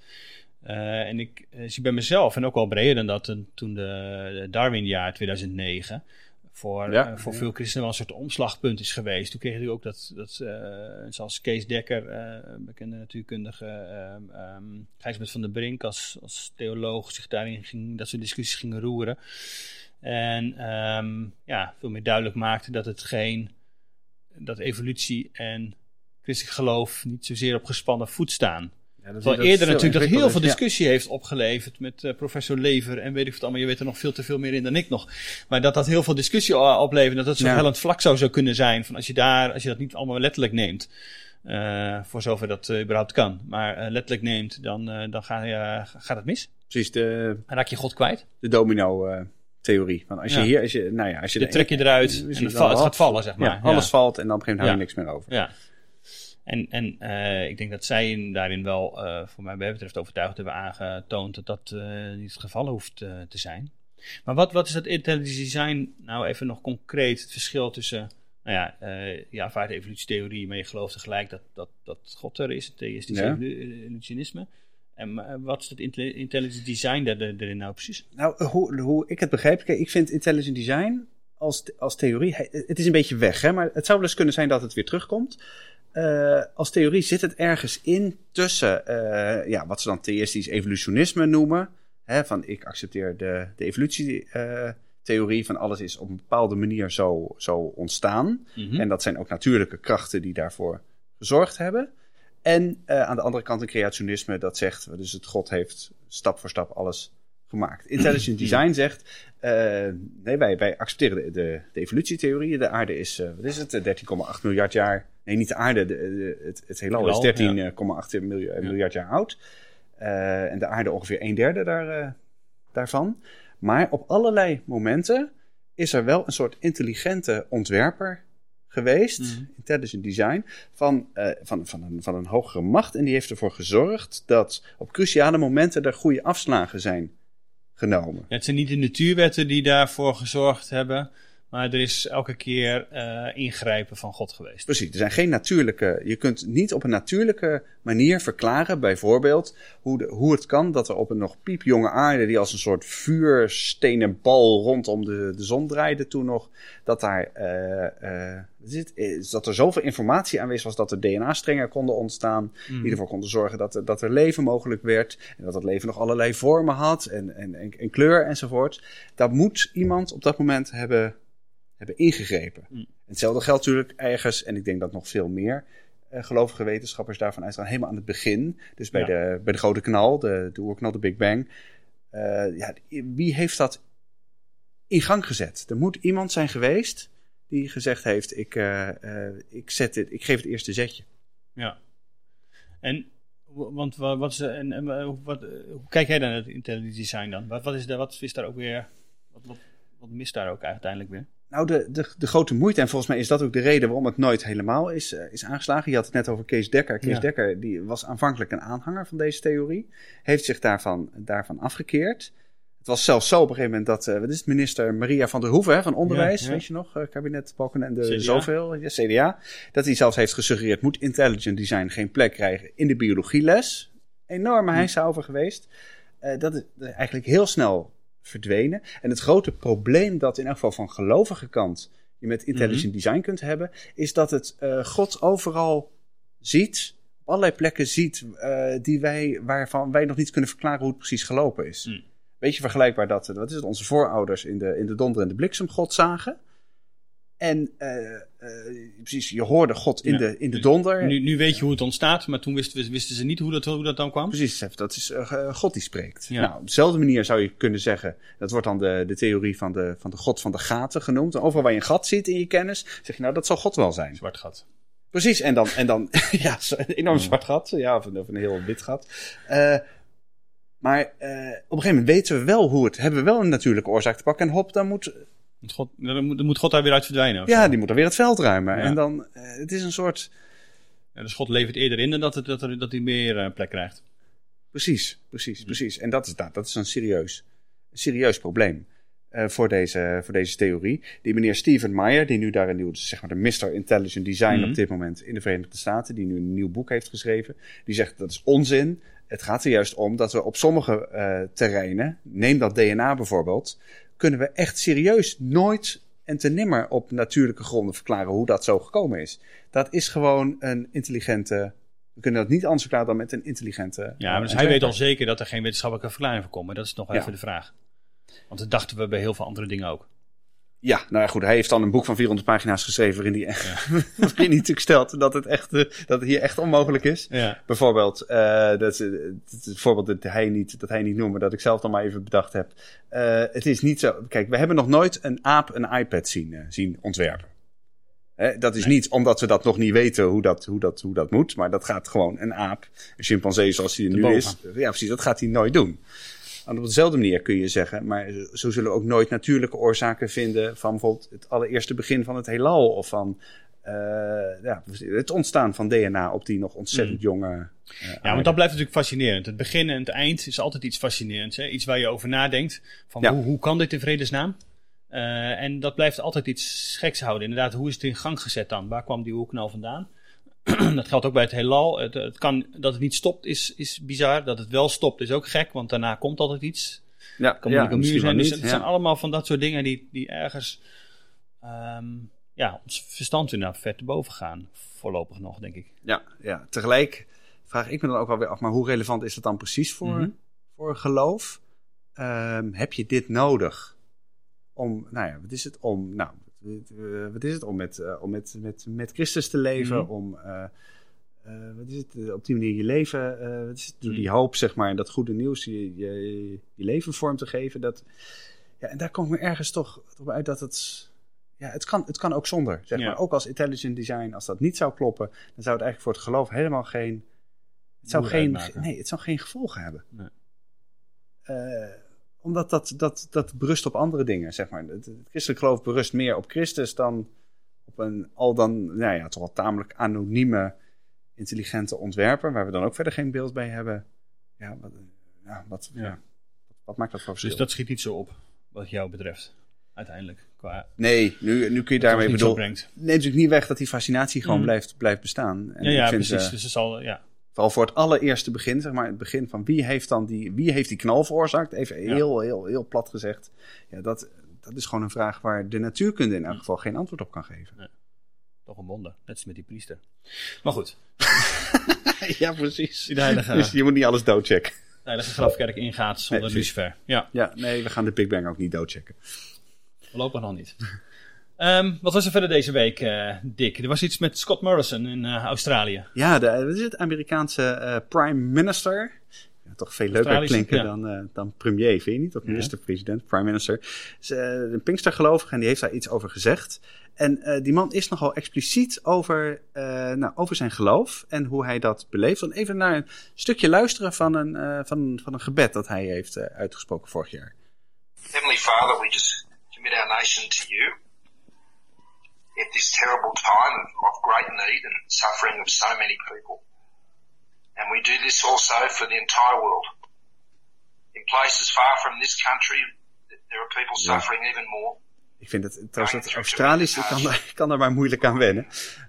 en ik zie bij mezelf, en ook wel breder dan dat, toen de Darwin-jaar 2009 voor, ja, uh, voor veel christenen wel een soort omslagpunt is geweest. Toen kreeg je ook dat, dat uh, zoals Kees Dekker, uh, bekende natuurkundige, um, Gijsbert van der Brink als, als theoloog zich daarin ging, dat soort discussies gingen roeren. En um, ja, veel meer duidelijk maakte dat het geen, dat evolutie en christelijk geloof niet zozeer op gespannen voet staan. Terwijl eerder natuurlijk dat heel veel discussie heeft opgeleverd met uh, professor Lever en weet ik wat allemaal. Je weet er nog veel te veel meer in dan ik nog. Maar dat dat heel veel discussie oplevert. Dat dat zo'n hellend vlak zou, zou kunnen zijn. Van als je daar, als je dat niet allemaal letterlijk neemt. Uh, voor zover dat uh, überhaupt kan. Maar uh, letterlijk neemt, dan, dan ga je, gaat het mis. Precies, de... Dan raak je God kwijt. De domino theorie. Van als je hier, als je, nou ja, als je... Dan trek je eruit en het, het gaat vallen, zeg maar. alles valt en dan op een gegeven moment hou je niks meer over. Ja. En, en uh, ik denk dat zij in, daarin wel, uh, voor mij betreft, overtuigd hebben aangetoond dat dat uh, niet het geval hoeft te zijn. Maar wat, wat is dat intelligent design nou even nog concreet, het verschil tussen, nou ja, je aanvaardt de evolutietheorie, maar je gelooft tegelijk dat, dat, dat God er is, het theïstische ja. evolutionisme. En wat is het intelligent design daar, erin nou precies? Nou, hoe, hoe ik het begrijp, kijk, ik vind intelligent design als, als theorie, het is een beetje weg, hè, maar het zou wel eens kunnen zijn dat het weer terugkomt. Uh, als theorie zit het ergens in tussen uh, ja, wat ze dan theïstisch evolutionisme noemen. Hè, van ik accepteer de, de evolutietheorie uh, van alles is op een bepaalde manier zo, zo ontstaan. Mm -hmm. En dat zijn ook natuurlijke krachten die daarvoor gezorgd hebben. En aan de andere kant een creationisme dat zegt, dus het God heeft stap voor stap alles gemaakt. Intelligent Design zegt, nee, wij, wij accepteren de, de, de evolutietheorie. De aarde is, wat is het, 13,8 miljard jaar Nee, niet de aarde. De, de, het, het heelal is 13,8 ja. miljard, miljard, jaar oud. Uh, en de aarde ongeveer een derde daar, uh, daarvan. Maar op allerlei momenten is er wel een soort intelligente ontwerper geweest, mm. intelligent design, van, uh, van, van, een, van een hogere macht. En die heeft ervoor gezorgd dat op cruciale momenten er goede afslagen zijn genomen. Ja, het zijn niet de natuurwetten die daarvoor gezorgd hebben. Maar er is elke keer uh, ingrijpen van God geweest. Precies, er zijn geen natuurlijke. Je kunt niet op een natuurlijke manier verklaren, bijvoorbeeld, hoe, de, hoe het kan dat er op een nog piepjonge aarde, die als een soort vuurstenen bal rondom de, de zon draaide toen nog, dat daar. Uh, uh, dat er zoveel informatie aanwezig was dat er DNA-strengen konden ontstaan. Mm. Die ervoor konden zorgen dat, dat er leven mogelijk werd. En dat het leven nog allerlei vormen had en, en, en, en kleur enzovoort. Dat moet iemand op dat moment hebben hebben ingegrepen. Mm. Hetzelfde geldt natuurlijk ergens, en ik denk dat nog veel meer uh, gelovige wetenschappers daarvan uitgaan, helemaal aan het begin. Dus bij, ja. de, bij de grote knal, de, de oerknal, de Big Bang. Uh, ja, wie heeft dat in gang gezet? Er moet iemand zijn geweest die gezegd heeft: ik, uh, ik, zet dit, ik geef het eerste zetje. Ja. En want wat is, en, en wat, hoe kijk jij dan naar het intelligent design dan? Wat, wat, is, daar, wat is daar ook weer? Wat, wat, wat mist daar ook uiteindelijk weer? Nou, de, de, de grote moeite, en volgens mij is dat ook de reden waarom het nooit helemaal is, uh, is aangeslagen. Je had het net over Kees Dekker. Kees ja. Dekker die was aanvankelijk een aanhanger van deze theorie. Heeft zich daarvan, daarvan afgekeerd. Het was zelfs zo op een gegeven moment dat, uh, wat is het, minister Maria van der Hoeven hè, van Onderwijs, ja, ja. weet je nog, uh, kabinet Balkenende, CDA. zoveel, ja, CDA. Dat hij zelfs heeft gesuggereerd, moet intelligent design geen plek krijgen in de biologieles. Enorme heisa over geweest. dat is eigenlijk heel snel verdwenen. En het grote probleem dat in elk geval van gelovige kant je met intelligent mm -hmm. design kunt hebben, is dat het uh, God overal ziet, op allerlei plekken ziet, uh, die wij, waarvan wij nog niet kunnen verklaren hoe het precies gelopen is. Mm. Beetje vergelijkbaar dat, wat is het, onze voorouders in de, in de donder en de bliksem God zagen. En uh, uh, precies, je hoorde God in, Ja. de, in de donder. Nu, nu weet je hoe het ontstaat, maar toen wisten, wisten ze niet hoe dat, hoe dat dan kwam. Precies, dat is uh, God die spreekt. Ja. Nou, op dezelfde manier zou je kunnen zeggen, dat wordt dan de, de theorie van de, van de God van de gaten genoemd. En overal waar je een gat ziet in je kennis, zeg je nou, dat zal God wel zijn. Zwart gat. Precies, en dan, en dan ja, een enorm zwart gat, ja, of een, of een heel wit gat. Eh, maar eh, op een gegeven moment weten we wel hoe het, hebben we wel een natuurlijke oorzaak te pakken. En hop, dan moet, Moet God, dan moet, dan moet God daar weer uit verdwijnen. ja, zo. die moet dan weer het veld ruimen. Ja. En dan, eh, het is een soort, Ja, dus God levert eerder in dan dat, het, dat, er, dat hij meer eh, plek krijgt. Precies, precies, precies. En dat is, nou, dat is een serieus, serieus probleem eh, voor, deze, voor deze theorie. Die meneer Steven Meyer, die nu daar een nieuw, zeg maar de Mr. Intelligent Design op dit moment in de Verenigde Staten, die nu een nieuw boek heeft geschreven, die zegt dat is onzin. Het gaat er juist om dat we op sommige terreinen, neem dat DNA bijvoorbeeld, kunnen we echt serieus nooit en te nimmer op natuurlijke gronden verklaren hoe dat zo gekomen is. Dat is gewoon een intelligente. We kunnen dat niet anders verklaren dan met een intelligente. Ja, eh, dus hij weet al zeker dat er geen wetenschappelijke verklaring voor komt. Maar dat is nog Ja. even de vraag. Want dat dachten we bij heel veel andere dingen ook. Ja, nou ja, goed. Hij heeft dan een boek van 400 pagina's geschreven. waarin hij, waarin hij natuurlijk stelt dat het, echt, eh, dat het hier echt onmogelijk is. Ja. Bijvoorbeeld, eh, dat, eh, het, voorbeeld dat hij, niet, dat hij niet noemt, maar dat ik zelf dan maar even bedacht heb. Het is niet zo. Kijk, we hebben nog nooit een aap een iPad zien, zien ontwerpen. Hè, dat is Nee. niet omdat we dat nog niet weten hoe dat, hoe, dat, hoe dat moet, maar dat gaat gewoon een aap, een chimpansee zoals hij er nu is. Ja, precies, dat gaat hij nooit doen. En op dezelfde manier kun je zeggen, maar zo zullen we ook nooit natuurlijke oorzaken vinden van bijvoorbeeld het allereerste begin van het heelal of van eh, ja, het ontstaan van DNA op die nog ontzettend jonge. eh, Ja, want dat blijft natuurlijk fascinerend. Het begin en het eind is altijd iets fascinerends. Hè? Iets waar je over nadenkt. Van Ja. hoe, hoe kan dit in vredesnaam? Eh, en dat blijft altijd iets geks houden. Inderdaad, hoe is het in gang gezet dan? Waar kwam die oerknal vandaan? dat geldt ook bij het heelal. Het, het kan, dat het niet stopt is, is bizar. Dat het wel stopt is ook gek, want daarna komt altijd iets. ja, kan moeilijk een muur zijn. Dus het ja. zijn allemaal van dat soort dingen die, die ergens ehm, ja, ons verstand inderdaad ver te boven gaan. Voorlopig nog, denk ik. Ja, ja, tegelijk vraag ik me dan ook wel weer af, maar hoe relevant is dat dan precies voor, Mhm. voor geloof? Ehm, heb je dit nodig om, nou ja, wat is het om, nou, wat- wat is het om met, eh, om met, met, met Christus te leven, Mhm. om, eh, eh, wat is het, eh, op die manier je leven, eh, wat is het, door die Mhm. hoop, zeg maar, en dat goede nieuws, je, je, je leven vorm te geven, dat, ja, en daar komt me ergens toch op uit dat het, ja, het kan, het kan ook zonder, zeg Ja. maar. Ook als intelligent design, als dat niet zou kloppen, dan zou het eigenlijk voor het geloof helemaal geen, het zou geen, uitmaken. nee, het zou geen gevolgen hebben. Nee. Eh, omdat dat, dat, dat berust op andere dingen, zeg maar. Het, het christelijk geloof berust meer op Christus dan op een al dan, nou ja, toch wel tamelijk anonieme, intelligente ontwerper, waar we dan ook verder geen beeld bij hebben. Ja, wat, ja, wat, Ja. ja, wat maakt dat voor verschil? Dus dat schiet niet zo op, wat jou betreft. Uiteindelijk. Qua Nee, nu, nu kun je daarmee het niet zo bedoel. brengt. Neemt natuurlijk niet weg dat die fascinatie gewoon Mm. blijft, blijft bestaan. En Ja, ja vind, precies. eh, dus het zal, ja. Vooral voor het allereerste begin, zeg maar, het begin van wie heeft dan die, wie heeft die knal veroorzaakt? Even Ja. heel, heel, heel plat gezegd. Ja, dat, dat is gewoon een vraag waar de natuurkunde in elk geval geen antwoord op kan geven. Toch een wonder. Net als met die priester. Maar goed. ja, precies. Heilige, Dus je moet niet alles doodchecken. de heilige grafkerk ingaat zonder Nee, lucifer. Ja, Ja, nee, we gaan de Big Bang ook niet doodchecken. voorlopig nog niet. Ehm, wat was er verder deze week, eh, Dick? Er was iets met Scott Morrison in eh, Australië. Ja, de, wat is het Amerikaanse eh, prime minister. Ja, toch veel leuker klinken ja. dan, eh, dan premier, vind je niet? Of Ja. minister-president, prime minister. Is een Pinkstergelovige en die heeft daar iets over gezegd. En eh, die man is nogal expliciet over, eh, nou, over zijn geloof en hoe hij dat beleeft. Dan even naar een stukje luisteren van een, eh, van, van een gebed dat hij heeft uitgesproken vorig jaar. Heavenly Father, we just commit our nation to you at this terrible time of, of great need and suffering of so many people. And we do this also for the entire world. In places far from this country, th- there are people suffering even more. Ik vind het trouwens het Australisch, ik kan, daar, ik kan daar maar moeilijk aan wennen.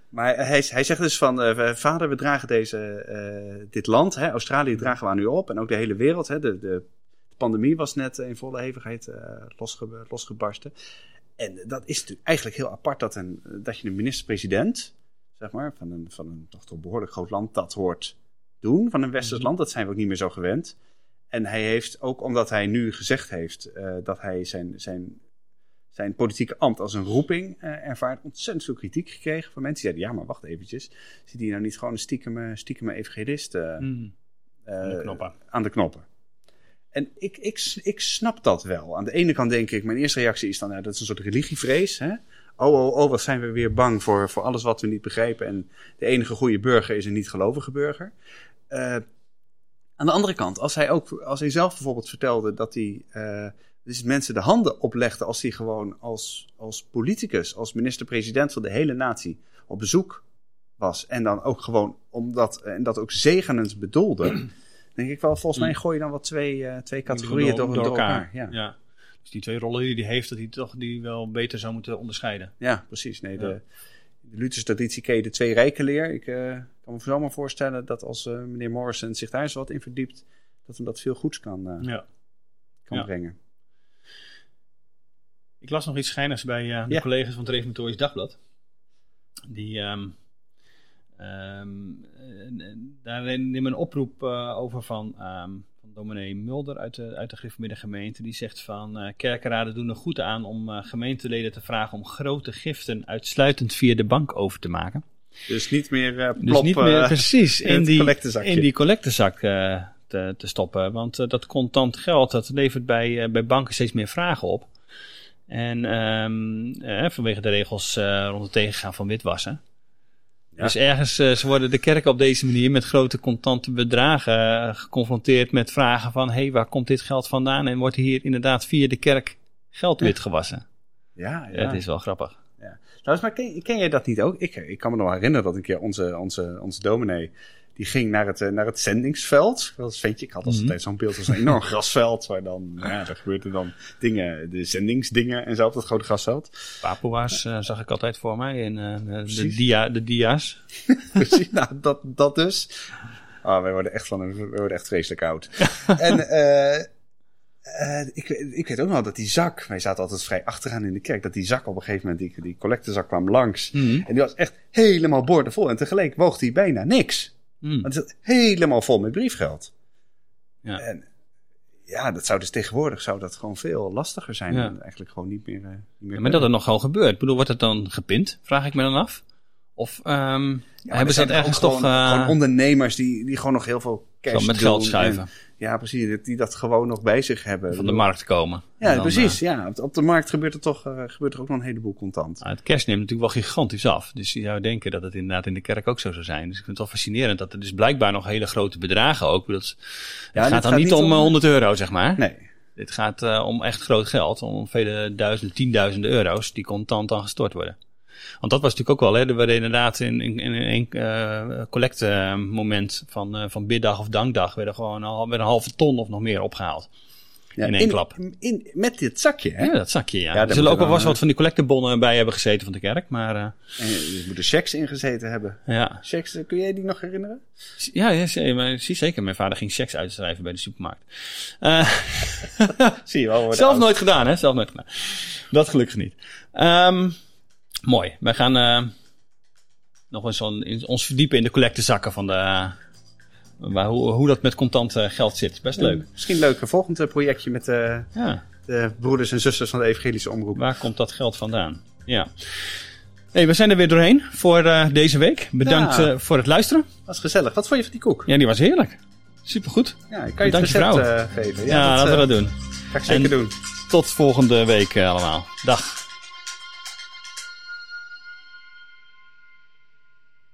Maar hij, hij zegt dus van, eh, vader, we dragen deze, eh, dit land, hè, Australië dragen we aan u op. En ook de hele wereld. Hè, de, de pandemie was net in volle hevigheid eh, losge, losgebarsten. En dat is natuurlijk eigenlijk heel apart dat, een, dat je een minister-president, zeg maar, van een, van een toch toch behoorlijk groot land, dat hoort doen. Van een westers land, dat zijn we ook niet meer zo gewend. En hij heeft, ook omdat hij nu gezegd heeft eh, dat hij zijn, zijn, zijn politieke ambt als een roeping eh, ervaart, ontzettend veel kritiek gekregen van mensen die zeiden, ja, maar wacht eventjes, zit hij nou niet gewoon een stiekem, stiekem evangelist eh, Mm. Aan de knoppen. aan de knoppen? En ik, ik, ik snap dat wel. Aan de ene kant denk ik, mijn eerste reactie is dan, nou, dat is een soort religievrees. Hè? Oh, oh, oh, wat zijn we weer bang voor, voor alles wat we niet begrijpen. En de enige goede burger is een niet-gelovige burger. Eh, aan de andere kant, als hij, ook, als hij zelf bijvoorbeeld vertelde dat hij eh, dus mensen de handen oplegde als hij gewoon als, als politicus, als minister-president van de hele natie op bezoek was. En dan ook gewoon omdat, en dat ook zegenend bedoelde. Denk ik wel, volgens mij gooi je dan wel twee, eh, twee categorieën door, door, elkaar. Ja. Ja. Dus die twee rollen die hij heeft, dat hij toch die wel beter zou moeten onderscheiden. Ja, precies. Nee, de, de Lutherse traditie ken je de twee rijken leer. Ik eh, kan me zomaar voorstellen dat als eh, meneer Morrison zich daar eens wat in verdiept, dat hem dat veel goeds kan, Ja. kan Ja. brengen. Ik las nog iets schijnigs bij de Ja. collega's van het Reformatorisch Dagblad. Die ehm ehm, eh, daar nemen een oproep eh, over van, ehm, van dominee Mulder uit de, uit de gereformeerde gemeente. Die zegt van eh, kerkenraden doen er goed aan om eh, gemeenteleden te vragen om grote giften uitsluitend via de bank over te maken. Dus niet meer eh Dus niet meer precies in die, in die collectezak te, te stoppen. Want dat contant geld, dat levert bij, bij banken steeds meer vragen op. En ehm, eh, vanwege de regels rond het tegengaan van witwassen. Ja. Dus ergens, eh, ze worden de kerken op deze manier met grote contante bedragen eh, geconfronteerd met vragen van... hé, hey, waar komt dit geld vandaan? En wordt hier inderdaad via de kerk geld Ja. witgewassen? Ja, ja. Het is wel grappig. Trouwens, maar ken, ken jij dat niet ook? Ik, ik kan me nog herinneren dat een keer onze, onze, onze dominee, die ging naar het, eh, naar het zendingsveld. Dat vind je, ik had als Mhm. altijd zo'n beeld als een enorm grasveld, waar dan, ja, daar gebeurden dan dingen, de zendingsdingen en zo op dat grote grasveld. Papua's eh, zag ik altijd voor mij in eh, de, dia, de dia's. Precies, nou, dat, dat dus. Oh, wij worden echt, van, wij worden echt vreselijk oud. en eh, eh, ik, ik weet ook nog dat die zak, wij zaten altijd vrij achteraan in de kerk, dat die zak op een gegeven moment, die, die collectezak kwam langs. Mhm. En die was echt helemaal boordevol. En tegelijk woog die bijna niks. Mm. Want het zat helemaal vol met briefgeld. Ja. En ja, dat zou dus tegenwoordig zou dat gewoon veel lastiger zijn. Ja. En eigenlijk gewoon niet meer. eh, niet meer Ja, maar dat het nogal gebeurt. Ik bedoel, wordt het dan gepind? Vraag ik me dan af. Of ehm, hebben ze dat ergens toch Gewoon, eh, gewoon ondernemers die, die gewoon nog heel veel cash zo met geld en- schuiven? ja, precies. Die, die dat gewoon nog bij zich hebben. van de markt komen. Ja, dan, precies. eh, ja. Op, de markt gebeurt er toch eh, gebeurt er ook nog een heleboel contant. nou, het cash neemt natuurlijk wel gigantisch af. Dus je zou denken dat het inderdaad in de kerk ook zo zou zijn. Dus ik vind het wel fascinerend dat er dus blijkbaar nog hele grote bedragen ook. Dat, het gaat dan gaat niet om om- eh, 100 euro, zeg maar. Nee. Dit gaat eh, om echt groot geld. Om vele duizenden, tienduizenden euro's die contant dan gestort worden. Want dat was natuurlijk ook wel, hè. Er werden inderdaad in, in, in een eh collectemoment van, eh, van biddag of dankdag... werden gewoon al met een halve ton of nog meer opgehaald. Ja, In één klap. In, met dit zakje, hè? Ja, dat zakje, ja. Ja, er zullen ook wel dan, wat van die collectebonnen bij hebben gezeten van de kerk. Maar eh, En er moeten checks ingezeten hebben. ja. Checks, eh, kun jij die nog herinneren? Ja, ja, zie- maar zie zeker. Mijn vader ging checks uitschrijven bij de supermarkt. Eh, Zie je wel. zelf oud. nooit gedaan, hè? Zelf nooit gedaan. Dat gelukkig niet. Ehm, mooi. Wij gaan eh, nog eens on- ons verdiepen in de collectezakken van de... eh, waar, hoe, hoe dat met contant eh, geld zit. Best leuk. Misschien leuk, een volgend projectje met de, Ja. de broeders en zusters van de evangelische omroep. Waar komt dat geld vandaan? Ja. Hey, we zijn er weer doorheen voor deze week. Bedankt Ja. voor het luisteren. Dat is gezellig. Wat vond je van die koek? Ja, die was heerlijk. Supergoed. Ja, ik kan je het Bedankt je recept geven. Ja, dat laten we dat doen. ga ik zeker En- doen. Tot volgende week allemaal. Dag.